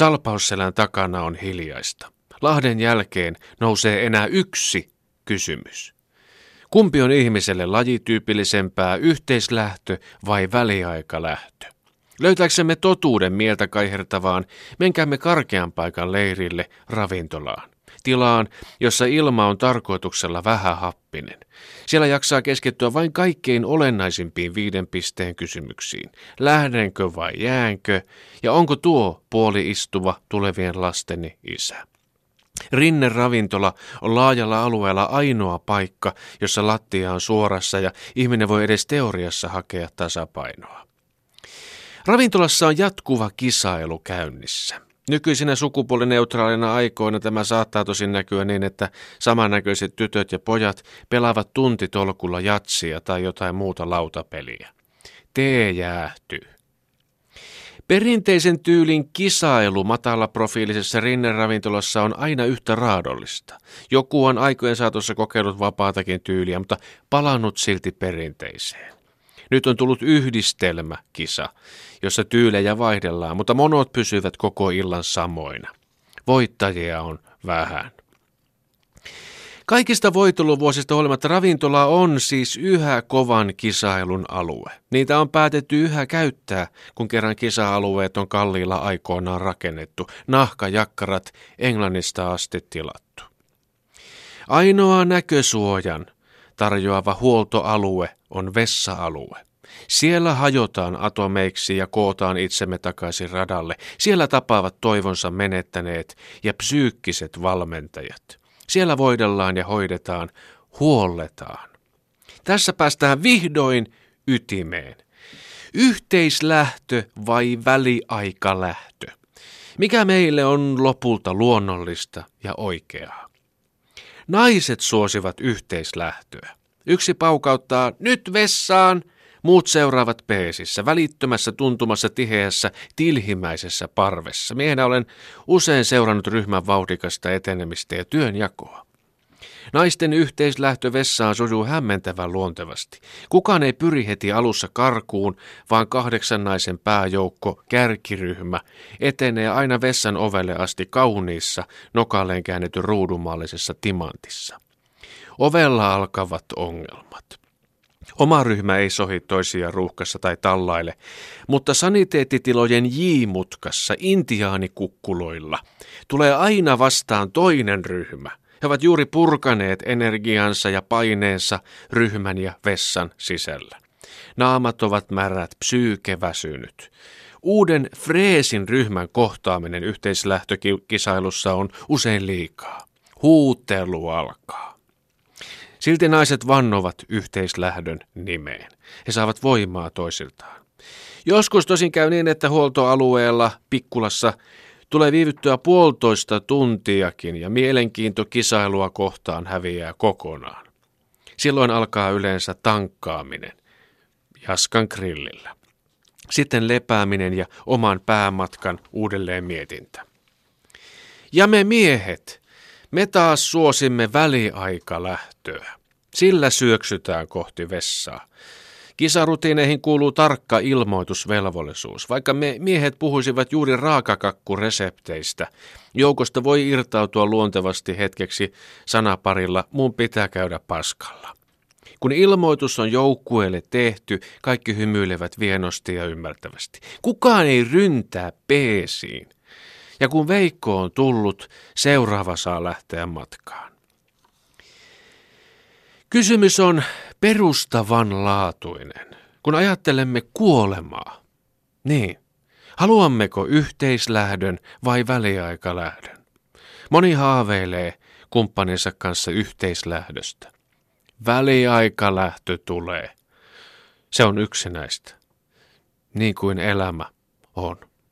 Salpausselän takana on hiljaista. Lahden jälkeen nousee enää yksi kysymys. Kumpi on ihmiselle lajityypillisempää, yhteislähtö vai väliaikalähtö? Löytääksemme totuuden mieltä kaihertavaan, menkäämme karkean paikan leirille ravintolaan. Tilaan, jossa ilma on tarkoituksella vähähappinen. Siellä jaksaa keskittyä vain kaikkein olennaisimpiin viiden pisteen kysymyksiin. Lähdenkö vai jäänkö? Ja onko tuo puoli istuva tulevien lasteni isä? Rinnen ravintola on laajalla alueella ainoa paikka, jossa lattia on suorassa ja ihminen voi edes teoriassa hakea tasapainoa. Ravintolassa on jatkuva kisailu käynnissä. Nykyisinä sukupuolineutraalina aikoina tämä saattaa tosin näkyä niin, että samannäköiset tytöt ja pojat pelaavat tuntitolkulla jatsia tai jotain muuta lautapeliä. Tee jäähtyy. Perinteisen tyylin kisailu matalaprofiilisessa rinneravintolassa on aina yhtä raadollista. Joku on aikojen saatossa kokeillut vapaatakin tyyliä, mutta palannut silti perinteiseen. Nyt on tullut yhdistelmä kisa, jossa tyylejä vaihdellaan, mutta monot pysyvät koko illan samoina. Voittajia on vähän. Kaikista voitteluvuosista huolimatta ravintola on siis yhä kovan kisailun alue. Niitä on päätetty yhä käyttää, kun kerran kisa-alueet on kalliilla aikoinaan rakennettu, nahkajakkarat Englannista asti tilattu. Ainoa näkösuojan tarjoava huoltoalue on vessa-alue. Siellä hajotaan atomeiksi ja kootaan itsemme takaisin radalle. Siellä tapaavat toivonsa menettäneet ja psyykkiset valmentajat. Siellä voidellaan ja hoidetaan, huolletaan. Tässä päästään vihdoin ytimeen. Yhteislähtö vai väliaikalähtö? Mikä meille on lopulta luonnollista ja oikeaa? Naiset suosivat yhteislähtöä. Yksi paukauttaa nyt vessaan, muut seuraavat peesissä, välittömässä tuntumassa tiheässä, tilhimäisessä parvessa. Miehenä olen usein seurannut ryhmän vauhdikasta etenemistä ja työnjakoa. Naisten yhteislähtö vessaan sujuu hämmentävän luontevasti. Kukaan ei pyri heti alussa karkuun, vaan kahdeksan naisen pääjoukko, kärkiryhmä, etenee aina vessan ovelle asti kauniissa, nokalleen käännetyn ruudunmallisessa timantissa. Ovella alkavat ongelmat. Oma ryhmä ei sohi toisia ruuhkassa tai tallaille, mutta saniteettitilojen jiimutkassa intiaanikukkuloilla tulee aina vastaan toinen ryhmä. He ovat juuri purkaneet energiansa ja paineensa ryhmän ja vessan sisällä. Naamat ovat märät, psyyke väsynyt. Uuden freesin ryhmän kohtaaminen yhteislähtökisailussa on usein liikaa. Huutelu alkaa. Silti naiset vannovat yhteislähdön nimeen. He saavat voimaa toisiltaan. Joskus tosin käy niin, että huoltoalueella Pikkulassa tulee viivyttyä puolitoista tuntiakin ja mielenkiinto kisailua kohtaan häviää kokonaan. Silloin alkaa yleensä tankkaaminen Jaskan grillillä. Sitten lepääminen ja oman päämatkan uudelleen mietintä. Ja me miehet, me taas suosimme väliaikalähtöä. Sillä syöksytään kohti vessaa. Kisarutiineihin kuuluu tarkka ilmoitusvelvollisuus. Vaikka me miehet puhuisivat juuri raakakakkuresepteistä, joukosta voi irtautua luontevasti hetkeksi sanaparilla, mun pitää käydä paskalla. Kun ilmoitus on joukkueelle tehty, kaikki hymyilevät vienosti ja ymmärtävästi. Kukaan ei ryntää peesiin. Ja kun Veikko on tullut, seuraava saa lähteä matkaan. Kysymys on perustavanlaatuinen, kun ajattelemme kuolemaa. Niin, haluammeko yhteislähdön vai väliaikalähdön? Moni haaveilee kumppaninsa kanssa yhteislähdöstä. Väliaikalähtö tulee. Se on yksinäistä, niin kuin elämä on.